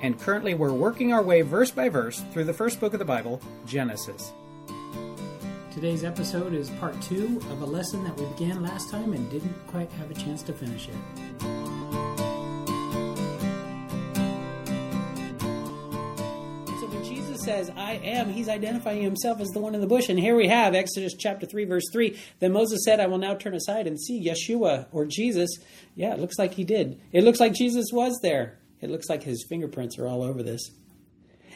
and currently we're working our way verse by verse through the first book of the Bible, Genesis. Today's episode is part two of a lesson that we began last time and didn't quite have a chance to finish it. So when Jesus says, I am, he's identifying himself as the one in the bush. And here we have Exodus chapter 3, verse 3. Then Moses said, I will now turn aside and see Yeshua or Jesus. Yeah, it looks like he did. It looks like Jesus was there. It looks like his fingerprints are all over this.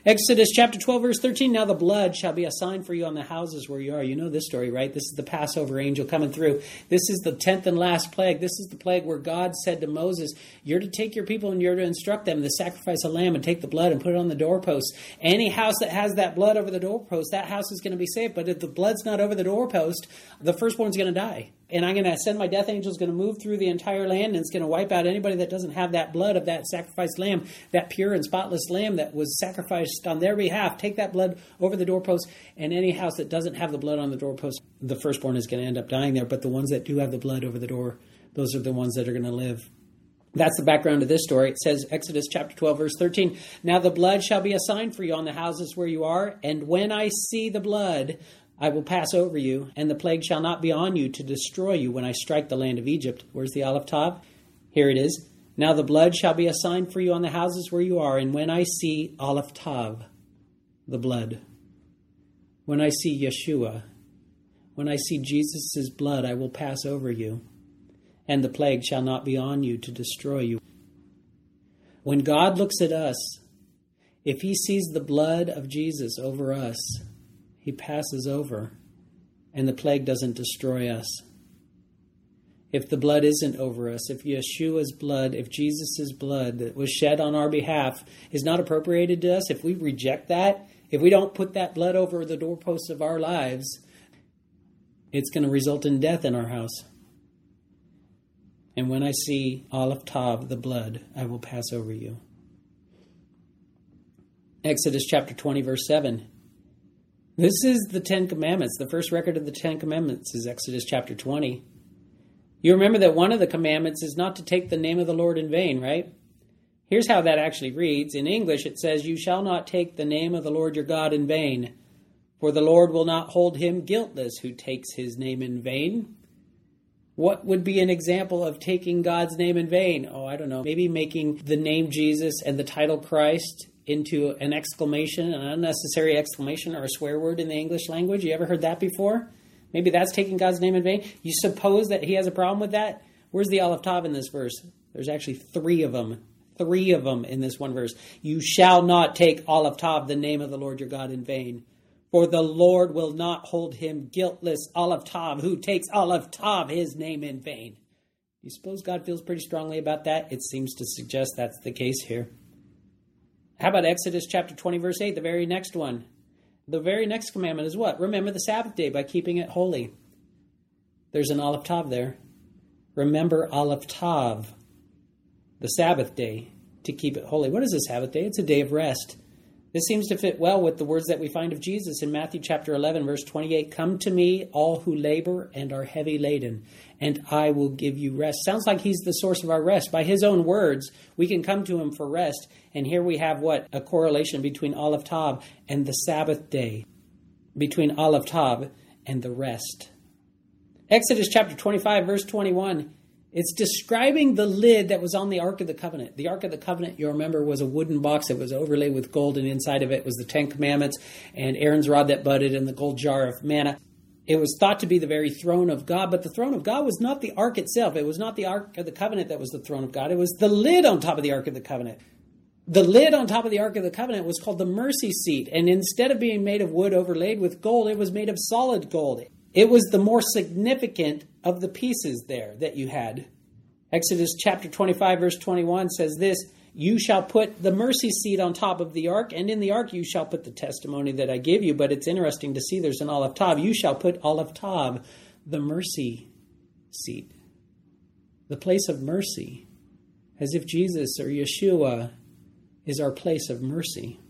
Exodus chapter 12, verse 13. Now the blood shall be a sign for you on the houses where you are. You know this story, right? This is the Passover angel coming through. This is the tenth and last plague. This is the plague where God said to Moses, You're to take your people and you're to instruct them to sacrifice a lamb and take the blood and put it on the doorpost. Any house that has that blood over the doorpost, that house is going to be saved. But if the blood's not over the doorpost, the firstborn's going to die and I'm going to send my death angel is going to move through the entire land and it's going to wipe out anybody that doesn't have that blood of that sacrificed lamb, that pure and spotless lamb that was sacrificed on their behalf. Take that blood over the doorpost, and any house that doesn't have the blood on the doorpost, the firstborn is going to end up dying there. But the ones that do have the blood over the door, those are the ones that are going to live. That's the background of this story. It says, Exodus chapter 12, verse 13. Now the blood shall be a sign for you on the houses where you are, and when I see the blood, I will pass over you, and the plague shall not be on you to destroy you when I strike the land of Egypt. Where's the Aleph Tav? Here it is. Now the blood shall be a sign for you on the houses where you are, and when I see Aleph Tav, the blood, when I see Yeshua, when I see Jesus' blood, I will pass over you, and the plague shall not be on you to destroy you. When God looks at us, if he sees the blood of Jesus over us, he passes over, and the plague doesn't destroy us. If the blood isn't over us, if Yeshua's blood, if Jesus' blood that was shed on our behalf is not appropriated to us, if we reject that, if we don't put that blood over the doorposts of our lives, it's going to result in death in our house. And when I see Aleph Tav, the blood, I will pass over you. Exodus chapter 20, verse 7. This is the Ten Commandments. The first record of the Ten Commandments is Exodus chapter 20. You remember that one of the commandments is not to take the name of the Lord in vain, right? Here's how that actually reads. In English, it says, You shall not take the name of the Lord your God in vain, for the Lord will not hold him guiltless who takes his name in vain. What would be an example of taking God's name in vain? Oh, I don't know. Maybe making the name Jesus and the title Christ into an exclamation, an unnecessary exclamation, or a swear word in the English language. You ever heard that before? Maybe that's taking God's name in vain. You suppose that he has a problem with that? Where's the Aleph Tav in this verse? There's actually three of them. Three of them in this one verse. You shall not take Aleph Tav, the name of the Lord your God, in vain. For the Lord will not hold him guiltless, Aleph Tav, who takes Aleph Tav, his name in vain. You suppose God feels pretty strongly about that? It seems to suggest that's the case here. How about Exodus chapter 20, verse 8, the very next one? The very next commandment is what? Remember the Sabbath day by keeping it holy. There's an Aleph Tav there. Remember Aleph Tav, the Sabbath day, to keep it holy. What is a Sabbath day? It's a day of rest. This seems to fit well with the words that we find of Jesus in Matthew chapter 11, verse 28 Come to me, all who labor and are heavy laden, and I will give you rest. Sounds like he's the source of our rest. By his own words, we can come to him for rest. And here we have what? A correlation between Aleph Tav and the Sabbath day, between Aleph Tav and the rest. Exodus chapter 25, verse 21 it's describing the lid that was on the Ark of the Covenant. The Ark of the Covenant, you remember, was a wooden box that was overlaid with gold, and inside of it was the Ten Commandments and Aaron's rod that budded and the gold jar of manna. It was thought to be the very throne of God, but the throne of God was not the Ark itself. It was not the Ark of the Covenant that was the throne of God. It was the lid on top of the Ark of the Covenant. The lid on top of the Ark of the Covenant was called the mercy seat, and instead of being made of wood overlaid with gold, it was made of solid gold. It was the more significant of the pieces there that you had. Exodus chapter 25, verse 21 says this you shall put the mercy seat on top of the ark, and in the ark you shall put the testimony that I give you. But it's interesting to see there's an Aleph Tav. You shall put Aleph Tav, the mercy seat, the place of mercy, as if Jesus or Yeshua is our place of mercy.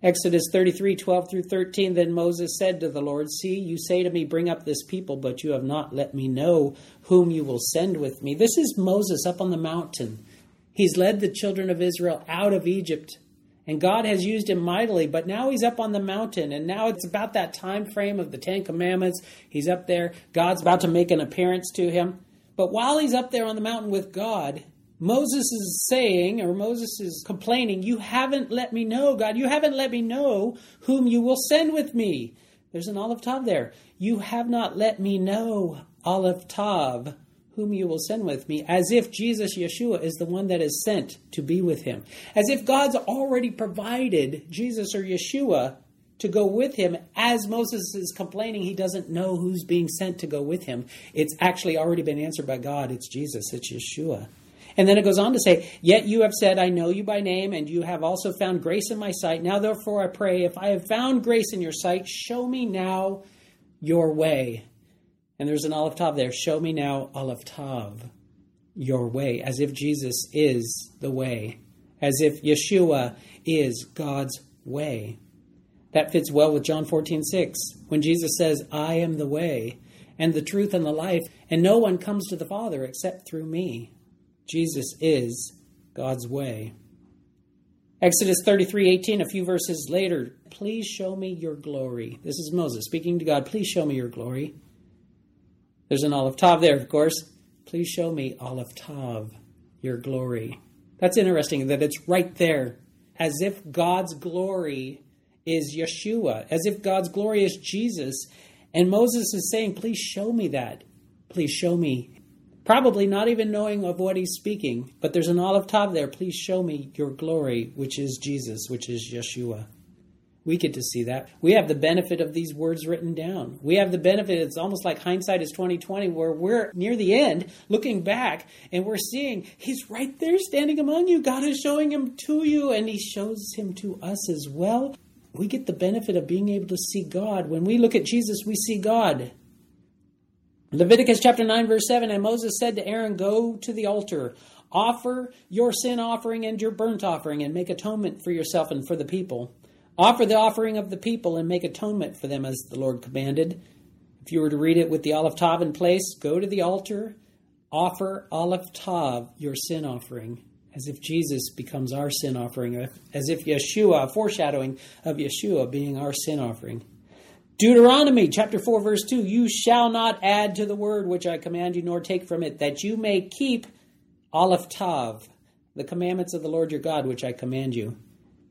Exodus 33, 12 through 13. Then Moses said to the Lord, See, you say to me, Bring up this people, but you have not let me know whom you will send with me. This is Moses up on the mountain. He's led the children of Israel out of Egypt, and God has used him mightily, but now he's up on the mountain, and now it's about that time frame of the Ten Commandments. He's up there. God's about to make an appearance to him. But while he's up there on the mountain with God, Moses is saying, or Moses is complaining, You haven't let me know, God. You haven't let me know whom you will send with me. There's an Aleph Tav there. You have not let me know, Aleph Tav, whom you will send with me, as if Jesus, Yeshua, is the one that is sent to be with him. As if God's already provided Jesus or Yeshua to go with him as Moses is complaining he doesn't know who's being sent to go with him. It's actually already been answered by God. It's Jesus, it's Yeshua. And then it goes on to say, Yet you have said, I know you by name, and you have also found grace in my sight. Now, therefore, I pray, if I have found grace in your sight, show me now your way. And there's an Aleph Tav there. Show me now, Aleph Tav, your way, as if Jesus is the way, as if Yeshua is God's way. That fits well with John 14, 6, when Jesus says, I am the way and the truth and the life, and no one comes to the Father except through me. Jesus is God's way. Exodus 33:18 a few verses later, please show me your glory. This is Moses speaking to God, please show me your glory. There's an Aleph Tav there, of course. Please show me Aleph Tav, your glory. That's interesting that it's right there, as if God's glory is Yeshua, as if God's glory is Jesus. And Moses is saying, Please show me that. Please show me probably not even knowing of what he's speaking, but there's an Aleph Tav there. Please show me your glory, which is Jesus, which is Yeshua. We get to see that. We have the benefit of these words written down. We have the benefit, it's almost like hindsight is 2020, where we're near the end, looking back, and we're seeing he's right there standing among you. God is showing him to you, and he shows him to us as well. We get the benefit of being able to see God. When we look at Jesus, we see God. Leviticus chapter 9, verse 7 And Moses said to Aaron, Go to the altar, offer your sin offering and your burnt offering, and make atonement for yourself and for the people. Offer the offering of the people and make atonement for them as the Lord commanded. If you were to read it with the Aleph Tav in place, go to the altar, offer Aleph Tav, your sin offering, as if Jesus becomes our sin offering, as if Yeshua, foreshadowing of Yeshua being our sin offering. Deuteronomy chapter 4, verse 2 You shall not add to the word which I command you, nor take from it, that you may keep Aleph Tav, the commandments of the Lord your God, which I command you.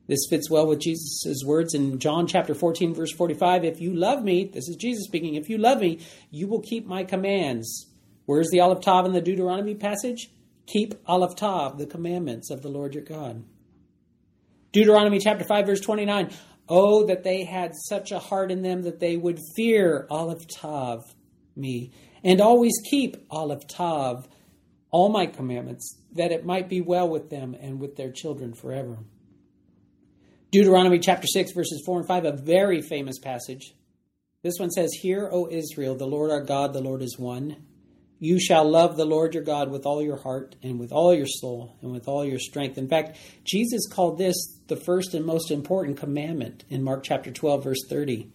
This fits well with Jesus' words in John chapter 14, verse 45. If you love me, this is Jesus speaking, if you love me, you will keep my commands. Where's the Aleph Tav in the Deuteronomy passage? Keep Aleph Tav, the commandments of the Lord your God. Deuteronomy chapter 5, verse 29. Oh, that they had such a heart in them that they would fear Aleph Tav, me, and always keep Aleph Tav, all my commandments, that it might be well with them and with their children forever. Deuteronomy chapter 6, verses 4 and 5, a very famous passage. This one says, Hear, O Israel, the Lord our God, the Lord is one. You shall love the Lord your God with all your heart and with all your soul and with all your strength. In fact, Jesus called this the first and most important commandment in Mark chapter 12, verse 30.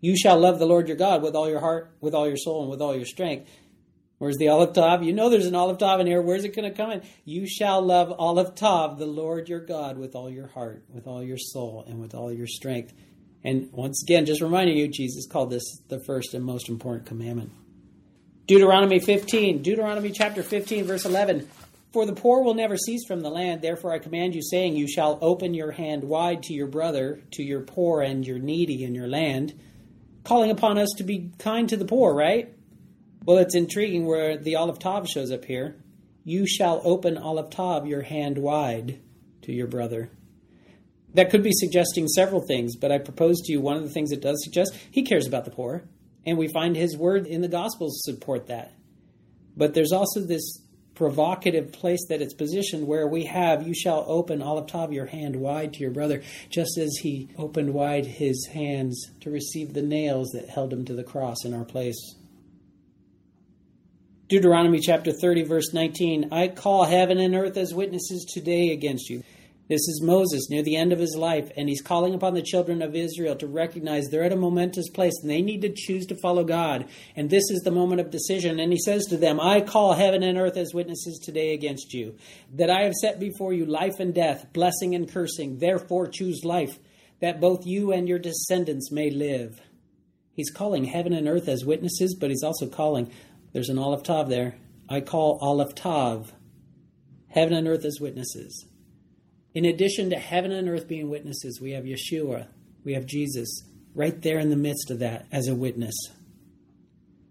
You shall love the Lord your God with all your heart, with all your soul, and with all your strength. Where's the Aleph Tav? You know there's an Aleph Tav in here. Where's it going to come in? You shall love Aleph Tav, the Lord your God, with all your heart, with all your soul, and with all your strength. And once again, just reminding you, Jesus called this the first and most important commandment. Deuteronomy 15, Deuteronomy chapter 15, verse 11. For the poor will never cease from the land, therefore I command you, saying, You shall open your hand wide to your brother, to your poor and your needy in your land, calling upon us to be kind to the poor, right? Well, it's intriguing where the Aleph Tav shows up here. You shall open Aleph Tav your hand wide to your brother. That could be suggesting several things, but I propose to you one of the things it does suggest he cares about the poor. And we find his word in the Gospels support that. But there's also this provocative place that it's positioned where we have, You shall open Aleph Tav your hand wide to your brother, just as he opened wide his hands to receive the nails that held him to the cross in our place. Deuteronomy chapter 30, verse 19 I call heaven and earth as witnesses today against you. This is Moses near the end of his life, and he's calling upon the children of Israel to recognize they're at a momentous place and they need to choose to follow God. And this is the moment of decision. And he says to them, I call heaven and earth as witnesses today against you, that I have set before you life and death, blessing and cursing. Therefore, choose life, that both you and your descendants may live. He's calling heaven and earth as witnesses, but he's also calling, there's an Aleph Tav there. I call Aleph Tav, heaven and earth as witnesses. In addition to heaven and earth being witnesses, we have Yeshua, we have Jesus right there in the midst of that as a witness.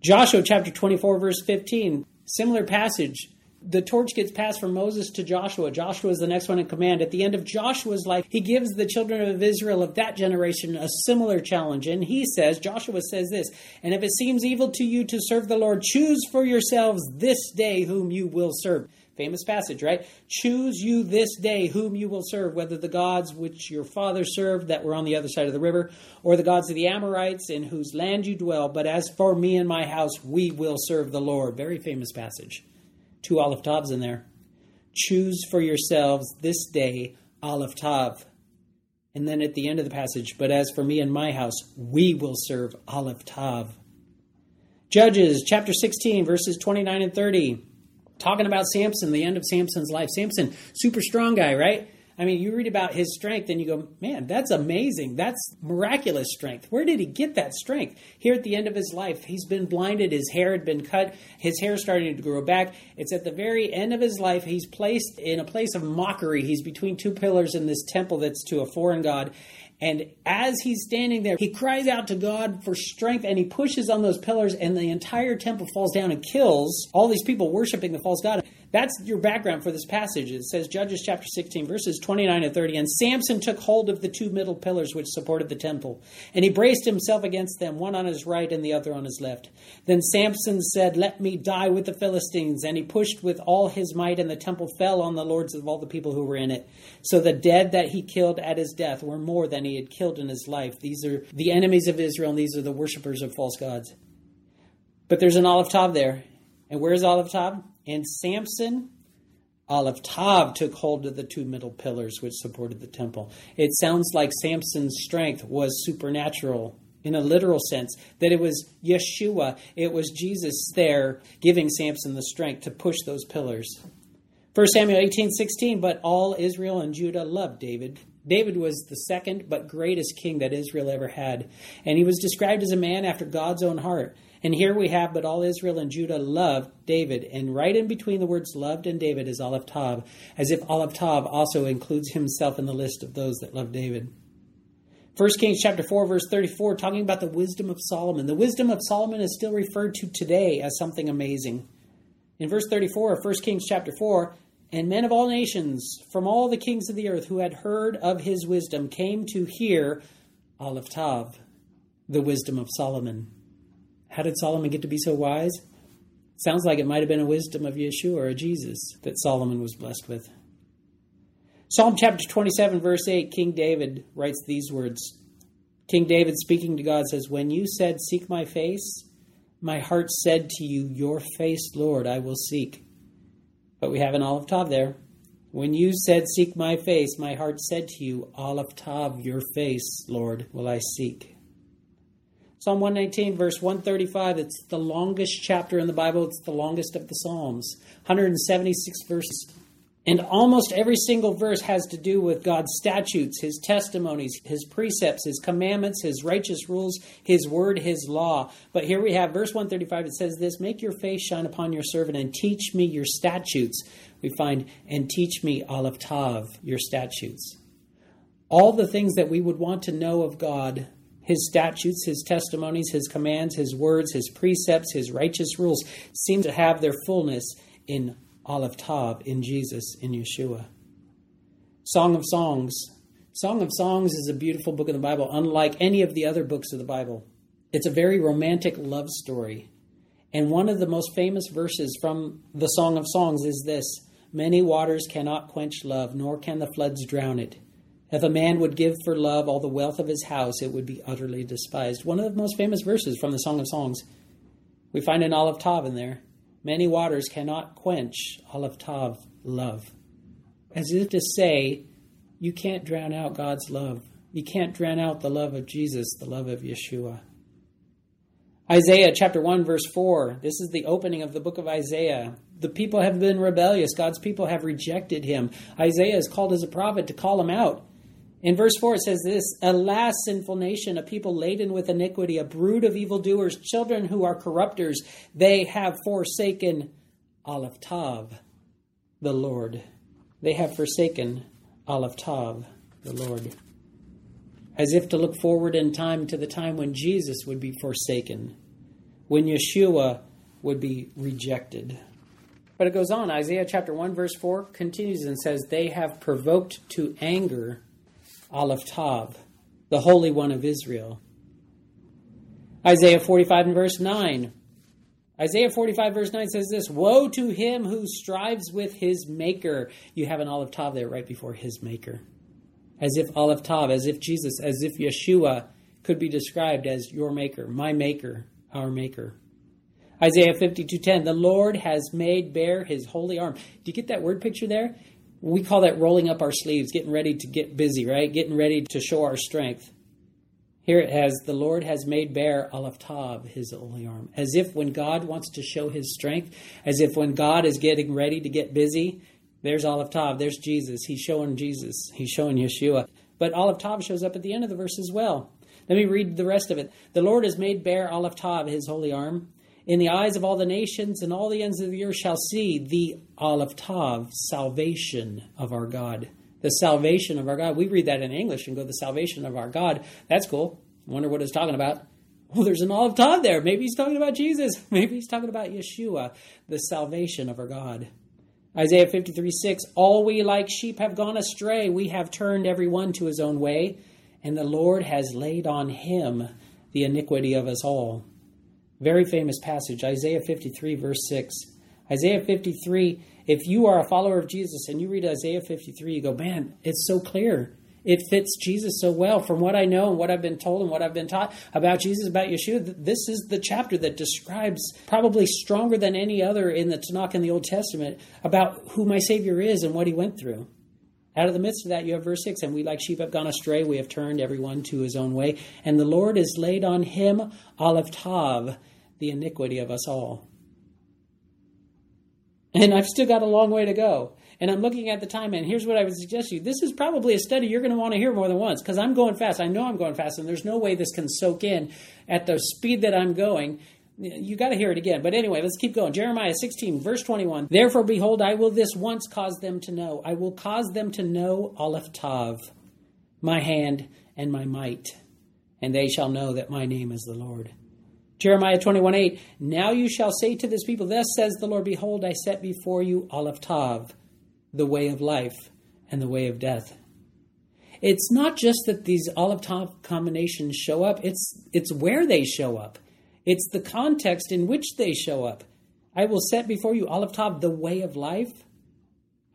Joshua chapter 24, verse 15, similar passage. The torch gets passed from Moses to Joshua. Joshua is the next one in command. At the end of Joshua's life, he gives the children of Israel of that generation a similar challenge. And he says, Joshua says this, and if it seems evil to you to serve the Lord, choose for yourselves this day whom you will serve. Famous passage, right? Choose you this day whom you will serve, whether the gods which your father served that were on the other side of the river, or the gods of the Amorites in whose land you dwell. But as for me and my house, we will serve the Lord. Very famous passage. Two Aleph Tavs in there. Choose for yourselves this day Aleph Tav. And then at the end of the passage, but as for me and my house, we will serve Aleph Tav. Judges chapter 16, verses 29 and 30 talking about Samson, the end of Samson's life. Samson, super strong guy, right? I mean, you read about his strength and you go, man, that's amazing. That's miraculous strength. Where did he get that strength? Here at the end of his life, he's been blinded. His hair had been cut. His hair starting to grow back. It's at the very end of his life. He's placed in a place of mockery. He's between two pillars in this temple that's to a foreign god. And as he's standing there, he cries out to God for strength and he pushes on those pillars, and the entire temple falls down and kills all these people worshiping the false God. That's your background for this passage. It says Judges chapter 16, verses 29 and 30. And Samson took hold of the two middle pillars which supported the temple, and he braced himself against them, one on his right and the other on his left. Then Samson said, Let me die with the Philistines. And he pushed with all his might, and the temple fell on the lords of all the people who were in it. So the dead that he killed at his death were more than he had killed in his life. These are the enemies of Israel, and these are the worshippers of false gods. But there's an Aleph Tav there. And where's Aleph Tav? And Samson, Aleph Tav took hold of the two middle pillars which supported the temple. It sounds like Samson's strength was supernatural in a literal sense, that it was Yeshua, it was Jesus there giving Samson the strength to push those pillars. 1 Samuel 18 16, but all Israel and Judah loved David. David was the second but greatest king that Israel ever had, and he was described as a man after God's own heart. And here we have, but all Israel and Judah loved David. And right in between the words loved and David is Aleph Tav, as if Aleph Tav also includes himself in the list of those that love David. 1 Kings chapter 4, verse 34, talking about the wisdom of Solomon. The wisdom of Solomon is still referred to today as something amazing. In verse 34 of 1 Kings chapter 4, and men of all nations, from all the kings of the earth who had heard of his wisdom, came to hear Aleph Tav, the wisdom of Solomon. How did Solomon get to be so wise? Sounds like it might have been a wisdom of Yeshua or Jesus that Solomon was blessed with. Psalm chapter 27, verse 8, King David writes these words. King David, speaking to God, says, When you said, Seek my face, my heart said to you, Your face, Lord, I will seek. But we have an Aleph Tav there. When you said, Seek my face, my heart said to you, Aleph Tav, your face, Lord, will I seek. Psalm 119, verse 135, it's the longest chapter in the Bible. It's the longest of the Psalms. 176 verses. And almost every single verse has to do with God's statutes, His testimonies, His precepts, His commandments, His righteous rules, His word, His law. But here we have verse 135. It says this Make your face shine upon your servant and teach me your statutes. We find, and teach me, Aleph Tav, your statutes. All the things that we would want to know of God his statutes, his testimonies, his commands, his words, his precepts, his righteous rules seem to have their fullness in Aleph Tav, in Jesus, in Yeshua. Song of Songs. Song of Songs is a beautiful book of the Bible, unlike any of the other books of the Bible. It's a very romantic love story. And one of the most famous verses from the Song of Songs is this Many waters cannot quench love, nor can the floods drown it. If a man would give for love all the wealth of his house, it would be utterly despised. One of the most famous verses from the Song of Songs. We find an Aleph Tav in there. Many waters cannot quench Aleph Tav love. As if to say, you can't drown out God's love. You can't drown out the love of Jesus, the love of Yeshua. Isaiah chapter 1, verse 4. This is the opening of the book of Isaiah. The people have been rebellious. God's people have rejected him. Isaiah is called as a prophet to call him out. In verse 4, it says this Alas, sinful nation, a people laden with iniquity, a brood of evildoers, children who are corrupters, they have forsaken Aleph Tav, the Lord. They have forsaken Aleph Tav, the Lord. As if to look forward in time to the time when Jesus would be forsaken, when Yeshua would be rejected. But it goes on. Isaiah chapter 1, verse 4 continues and says, They have provoked to anger Aleph Tav, the Holy One of Israel. Isaiah 45 and verse 9. Isaiah 45 verse 9 says this Woe to him who strives with his maker. You have an Aleph Tav there right before his maker. As if Aleph Tav, as if Jesus, as if Yeshua could be described as your maker, my maker, our maker. Isaiah 52:10 The Lord has made bare his holy arm. Do you get that word picture there? We call that rolling up our sleeves, getting ready to get busy, right? Getting ready to show our strength. Here it has, the Lord has made bare Aleph Tav, his holy arm. As if when God wants to show his strength, as if when God is getting ready to get busy, there's Aleph Tav, there's Jesus. He's showing Jesus, he's showing Yeshua. But Aleph Tav shows up at the end of the verse as well. Let me read the rest of it. The Lord has made bare Aleph Tav, his holy arm. In the eyes of all the nations and all the ends of the earth shall see the Aleph Tav, salvation of our God. The salvation of our God. We read that in English and go, the salvation of our God. That's cool. Wonder what it's talking about. Well, there's an Aleph Tav there. Maybe he's talking about Jesus. Maybe he's talking about Yeshua, the salvation of our God. Isaiah 53 6 All we like sheep have gone astray. We have turned every one to his own way, and the Lord has laid on him the iniquity of us all. Very famous passage, Isaiah 53, verse 6. Isaiah 53, if you are a follower of Jesus and you read Isaiah 53, you go, man, it's so clear. It fits Jesus so well. From what I know and what I've been told and what I've been taught about Jesus, about Yeshua, this is the chapter that describes, probably stronger than any other in the Tanakh in the Old Testament, about who my Savior is and what he went through. Out of the midst of that, you have verse 6 And we, like sheep, have gone astray. We have turned everyone to his own way. And the Lord has laid on him Aleph Tav, the iniquity of us all. And I've still got a long way to go. And I'm looking at the time, and here's what I would suggest to you. This is probably a study you're going to want to hear more than once because I'm going fast. I know I'm going fast, and there's no way this can soak in at the speed that I'm going you got to hear it again. But anyway, let's keep going. Jeremiah 16, verse 21. Therefore, behold, I will this once cause them to know. I will cause them to know Aleph Tav, my hand and my might, and they shall know that my name is the Lord. Jeremiah 21, 8. Now you shall say to this people, Thus says the Lord, Behold, I set before you Aleph Tav, the way of life and the way of death. It's not just that these Aleph Tav combinations show up, it's, it's where they show up. It's the context in which they show up. I will set before you, Aleph Tav, the way of life.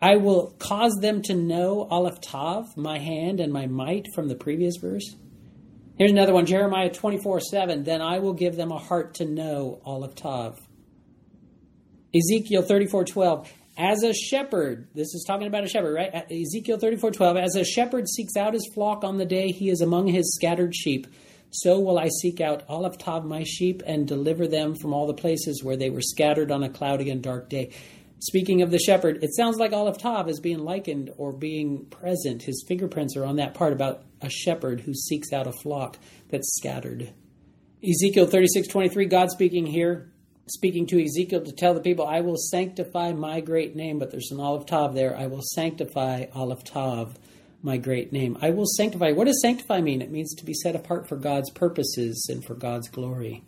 I will cause them to know Aleph Tav, my hand and my might from the previous verse. Here's another one, Jeremiah 24 7. Then I will give them a heart to know Aleph Tav. Ezekiel 34 12. As a shepherd, this is talking about a shepherd, right? Ezekiel 34 12. As a shepherd seeks out his flock on the day he is among his scattered sheep so will I seek out Aleph Tav my sheep and deliver them from all the places where they were scattered on a cloudy and dark day. Speaking of the shepherd, it sounds like Aleph Tav is being likened or being present. His fingerprints are on that part about a shepherd who seeks out a flock that's scattered. Ezekiel 36:23, God speaking here, speaking to Ezekiel to tell the people, I will sanctify my great name, but there's an Aleph Tav there. I will sanctify Aleph Tav my great name. I will sanctify. What does sanctify mean? It means to be set apart for God's purposes and for God's glory.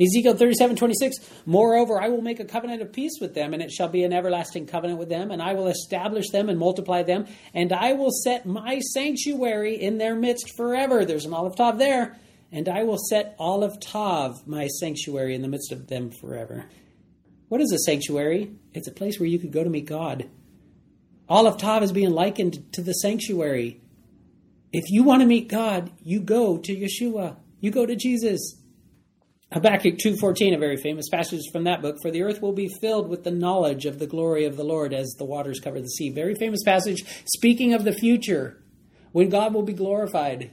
Ezekiel 37, 26, Moreover, I will make a covenant of peace with them, and it shall be an everlasting covenant with them, and I will establish them and multiply them, and I will set my sanctuary in their midst forever. There's an Aleph Tav there. and I will set Aleph Tav, my sanctuary, in the midst of them forever. What is a sanctuary? It's a place where you could go to meet God. Aleph Tav is being likened to the sanctuary. If you want to meet God, you go to Yeshua. You go to Jesus. Habakkuk 2:14, a very famous passage from that book, for the earth will be filled with the knowledge of the glory of the Lord as the waters cover the sea. Very famous passage speaking of the future when God will be glorified.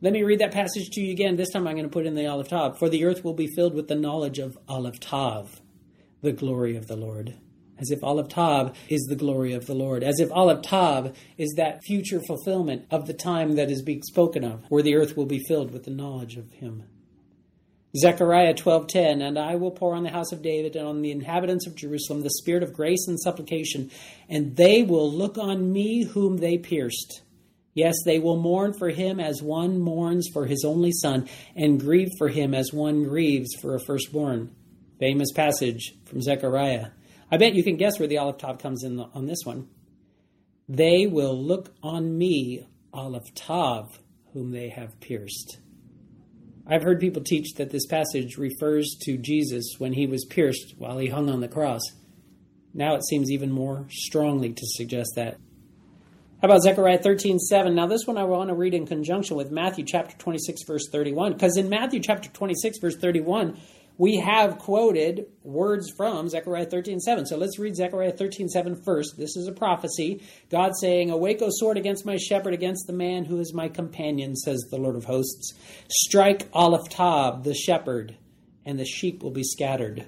Let me read that passage to you again. This time I'm going to put in the Aleph Tav. For the earth will be filled with the knowledge of Aleph Tav, the glory of the Lord. As if Aleph Tav is the glory of the Lord. As if Aleph Tav is that future fulfillment of the time that is being spoken of, where the earth will be filled with the knowledge of Him. Zechariah 12:10 And I will pour on the house of David and on the inhabitants of Jerusalem the spirit of grace and supplication and they will look on me whom they pierced Yes they will mourn for him as one mourns for his only son and grieve for him as one grieves for a firstborn famous passage from Zechariah I bet you can guess where the Aleph Tav comes in on this one They will look on me Aleph Tav whom they have pierced I've heard people teach that this passage refers to Jesus when he was pierced while he hung on the cross. Now it seems even more strongly to suggest that. How about Zechariah 13, 7? Now, this one I want to read in conjunction with Matthew chapter 26, verse 31, because in Matthew chapter 26, verse 31, we have quoted words from Zechariah 13 7. So let's read Zechariah 13 7 first. This is a prophecy. God saying, Awake, O sword, against my shepherd, against the man who is my companion, says the Lord of hosts. Strike Tav, the shepherd, and the sheep will be scattered.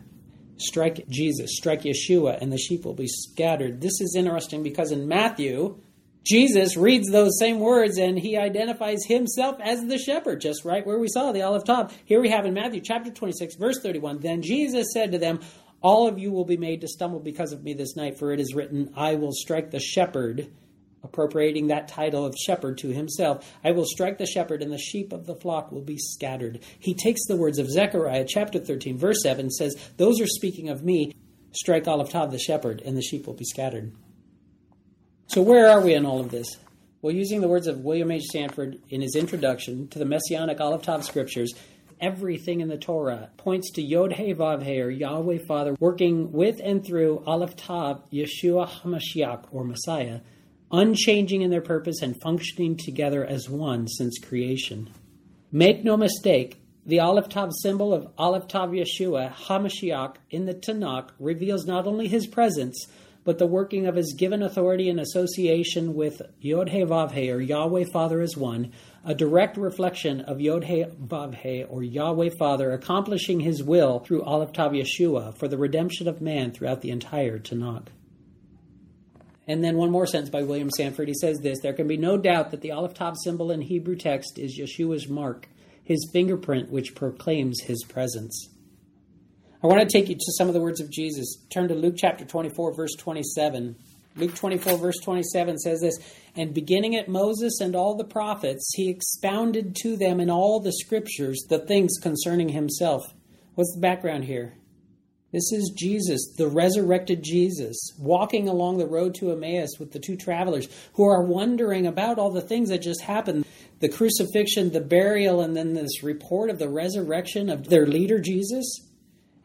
Strike Jesus, strike Yeshua, and the sheep will be scattered. This is interesting because in Matthew, Jesus reads those same words and he identifies himself as the shepherd, just right where we saw the Aleph Tav. Here we have in Matthew chapter 26, verse 31. Then Jesus said to them, All of you will be made to stumble because of me this night, for it is written, I will strike the shepherd, appropriating that title of shepherd to himself. I will strike the shepherd, and the sheep of the flock will be scattered. He takes the words of Zechariah chapter 13, verse 7, says, Those are speaking of me. Strike Aleph Tav the shepherd, and the sheep will be scattered. So, where are we in all of this? Well, using the words of William H. Sanford in his introduction to the Messianic Aleph Tav scriptures, everything in the Torah points to Yod He Vav He, or Yahweh Father, working with and through Tav, Yeshua HaMashiach, or Messiah, unchanging in their purpose and functioning together as one since creation. Make no mistake, the Tav symbol of Tav Yeshua, HaMashiach, in the Tanakh reveals not only his presence, but the working of his given authority in association with Yod He Vav He, or Yahweh Father as one, a direct reflection of Yod He Vav He, or Yahweh Father, accomplishing his will through Aleph Tav Yeshua for the redemption of man throughout the entire Tanakh. And then one more sentence by William Sanford. He says this There can be no doubt that the Aleph Tav symbol in Hebrew text is Yeshua's mark, his fingerprint which proclaims his presence. I want to take you to some of the words of Jesus. Turn to Luke chapter 24, verse 27. Luke 24, verse 27 says this And beginning at Moses and all the prophets, he expounded to them in all the scriptures the things concerning himself. What's the background here? This is Jesus, the resurrected Jesus, walking along the road to Emmaus with the two travelers who are wondering about all the things that just happened the crucifixion, the burial, and then this report of the resurrection of their leader, Jesus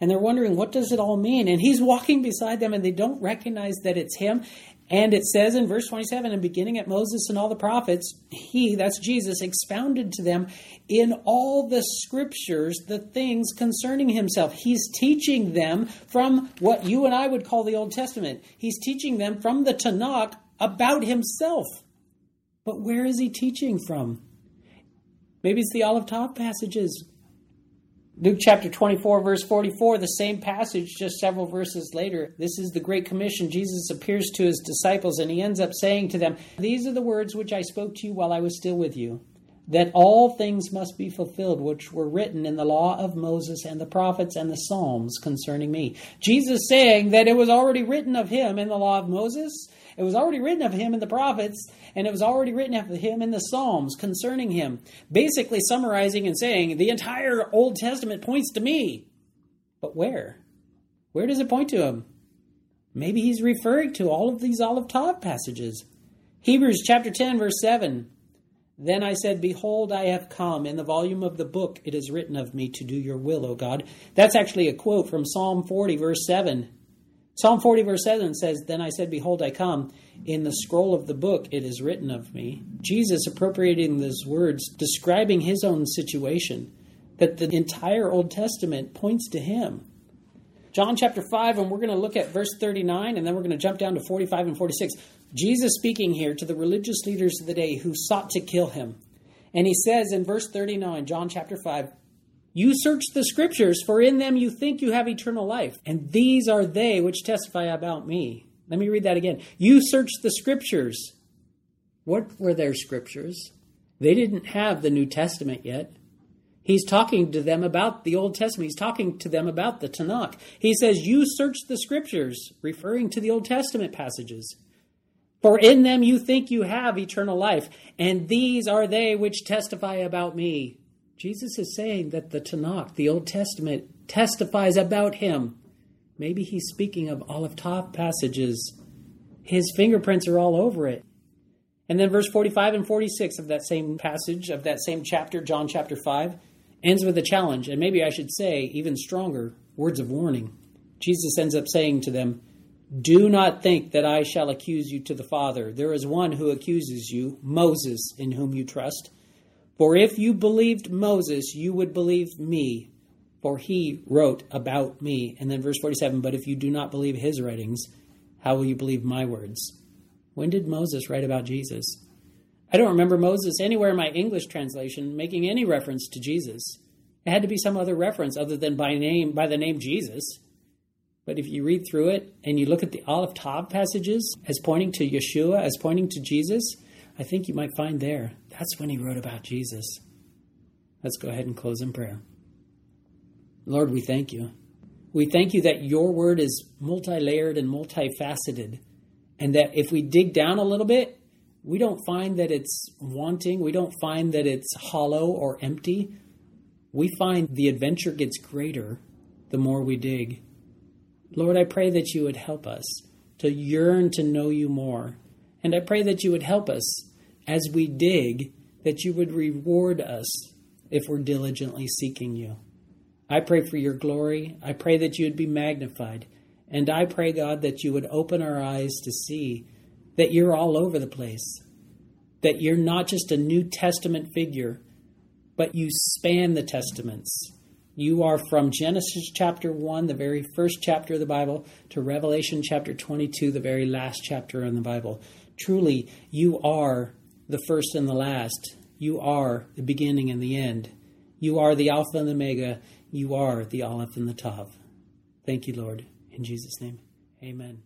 and they're wondering what does it all mean? And he's walking beside them and they don't recognize that it's him. And it says in verse 27 and beginning at moses and all the prophets he that's jesus expounded to them in all the scriptures the things concerning himself. He's teaching them from what you and i would call the old testament. He's teaching them from the tanakh about himself. But where is he teaching from? Maybe it's the Aleph Tav passages Luke chapter 24, verse 44, the same passage, just several verses later. This is the Great Commission. Jesus appears to his disciples and he ends up saying to them, These are the words which I spoke to you while I was still with you, that all things must be fulfilled which were written in the law of Moses and the prophets and the Psalms concerning me. Jesus saying that it was already written of him in the law of Moses it was already written of him in the prophets, and it was already written of him in the Psalms concerning him. Basically, summarizing and saying the entire Old Testament points to me. But where? Where does it point to him? Maybe he's referring to all of these Aleph Tav passages. Hebrews chapter 10, verse 7. Then I said, Behold, I have come. In the volume of the book it is written of me to do your will, O God. That's actually a quote from Psalm 40, verse 7. Psalm 40, verse 7 says, Then I said, Behold, I come. In the scroll of the book it is written of me. Jesus appropriating those words, describing his own situation, that the entire Old Testament points to him. John chapter 5, and we're going to look at verse 39, and then we're going to jump down to 45 and 46. Jesus speaking here to the religious leaders of the day who sought to kill him. And he says in verse 39, John chapter 5, You search the scriptures, for in them you think you have eternal life, and these are they which testify about me. Let me read that again. You search the scriptures. What were their scriptures? They didn't have the New Testament yet. He's talking to them about the Old Testament. He's talking to them about the Tanakh. He says, You search the scriptures, referring to the Old Testament passages. For in them you think you have eternal life, and these are they which testify about me. Jesus is saying that the Tanakh, the Old Testament, testifies about him. Maybe he's speaking of Aleph Tav passages. His fingerprints are all over it. And then verse 45 and 46 of that same passage, of that same chapter, John chapter 5, ends with a challenge, and maybe I should say, even stronger, words of warning. Jesus ends up saying to them, Do not think that I shall accuse you to the Father. There is one who accuses you, Moses, in whom you trust. For if you believed Moses, you would believe me, for he wrote about me. And then verse 47 But if you do not believe his writings, how will you believe my words? When did Moses write about Jesus? I don't remember Moses anywhere in my English translation making any reference to Jesus. It had to be some other reference other than by name by the name Jesus. But if you read through it and you look at the Aleph Tav passages as pointing to Yeshua, as pointing to Jesus, I think you might find there that's when he wrote about Jesus. Let's go ahead and close in prayer. Lord, we thank you. We thank you that your word is multi layered and multifaceted, and that if we dig down a little bit, we don't find that it's wanting, we don't find that it's hollow or empty. We find the adventure gets greater the more we dig. Lord, I pray that you would help us to yearn to know you more. And I pray that you would help us as we dig, that you would reward us if we're diligently seeking you. I pray for your glory. I pray that you would be magnified. And I pray, God, that you would open our eyes to see that you're all over the place, that you're not just a New Testament figure, but you span the Testaments. You are from Genesis chapter 1, the very first chapter of the Bible, to Revelation chapter 22, the very last chapter in the Bible. Truly, you are the first and the last. You are the beginning and the end. You are the Alpha and the Omega. You are the Aleph and the Tav. Thank you, Lord. In Jesus' name, amen.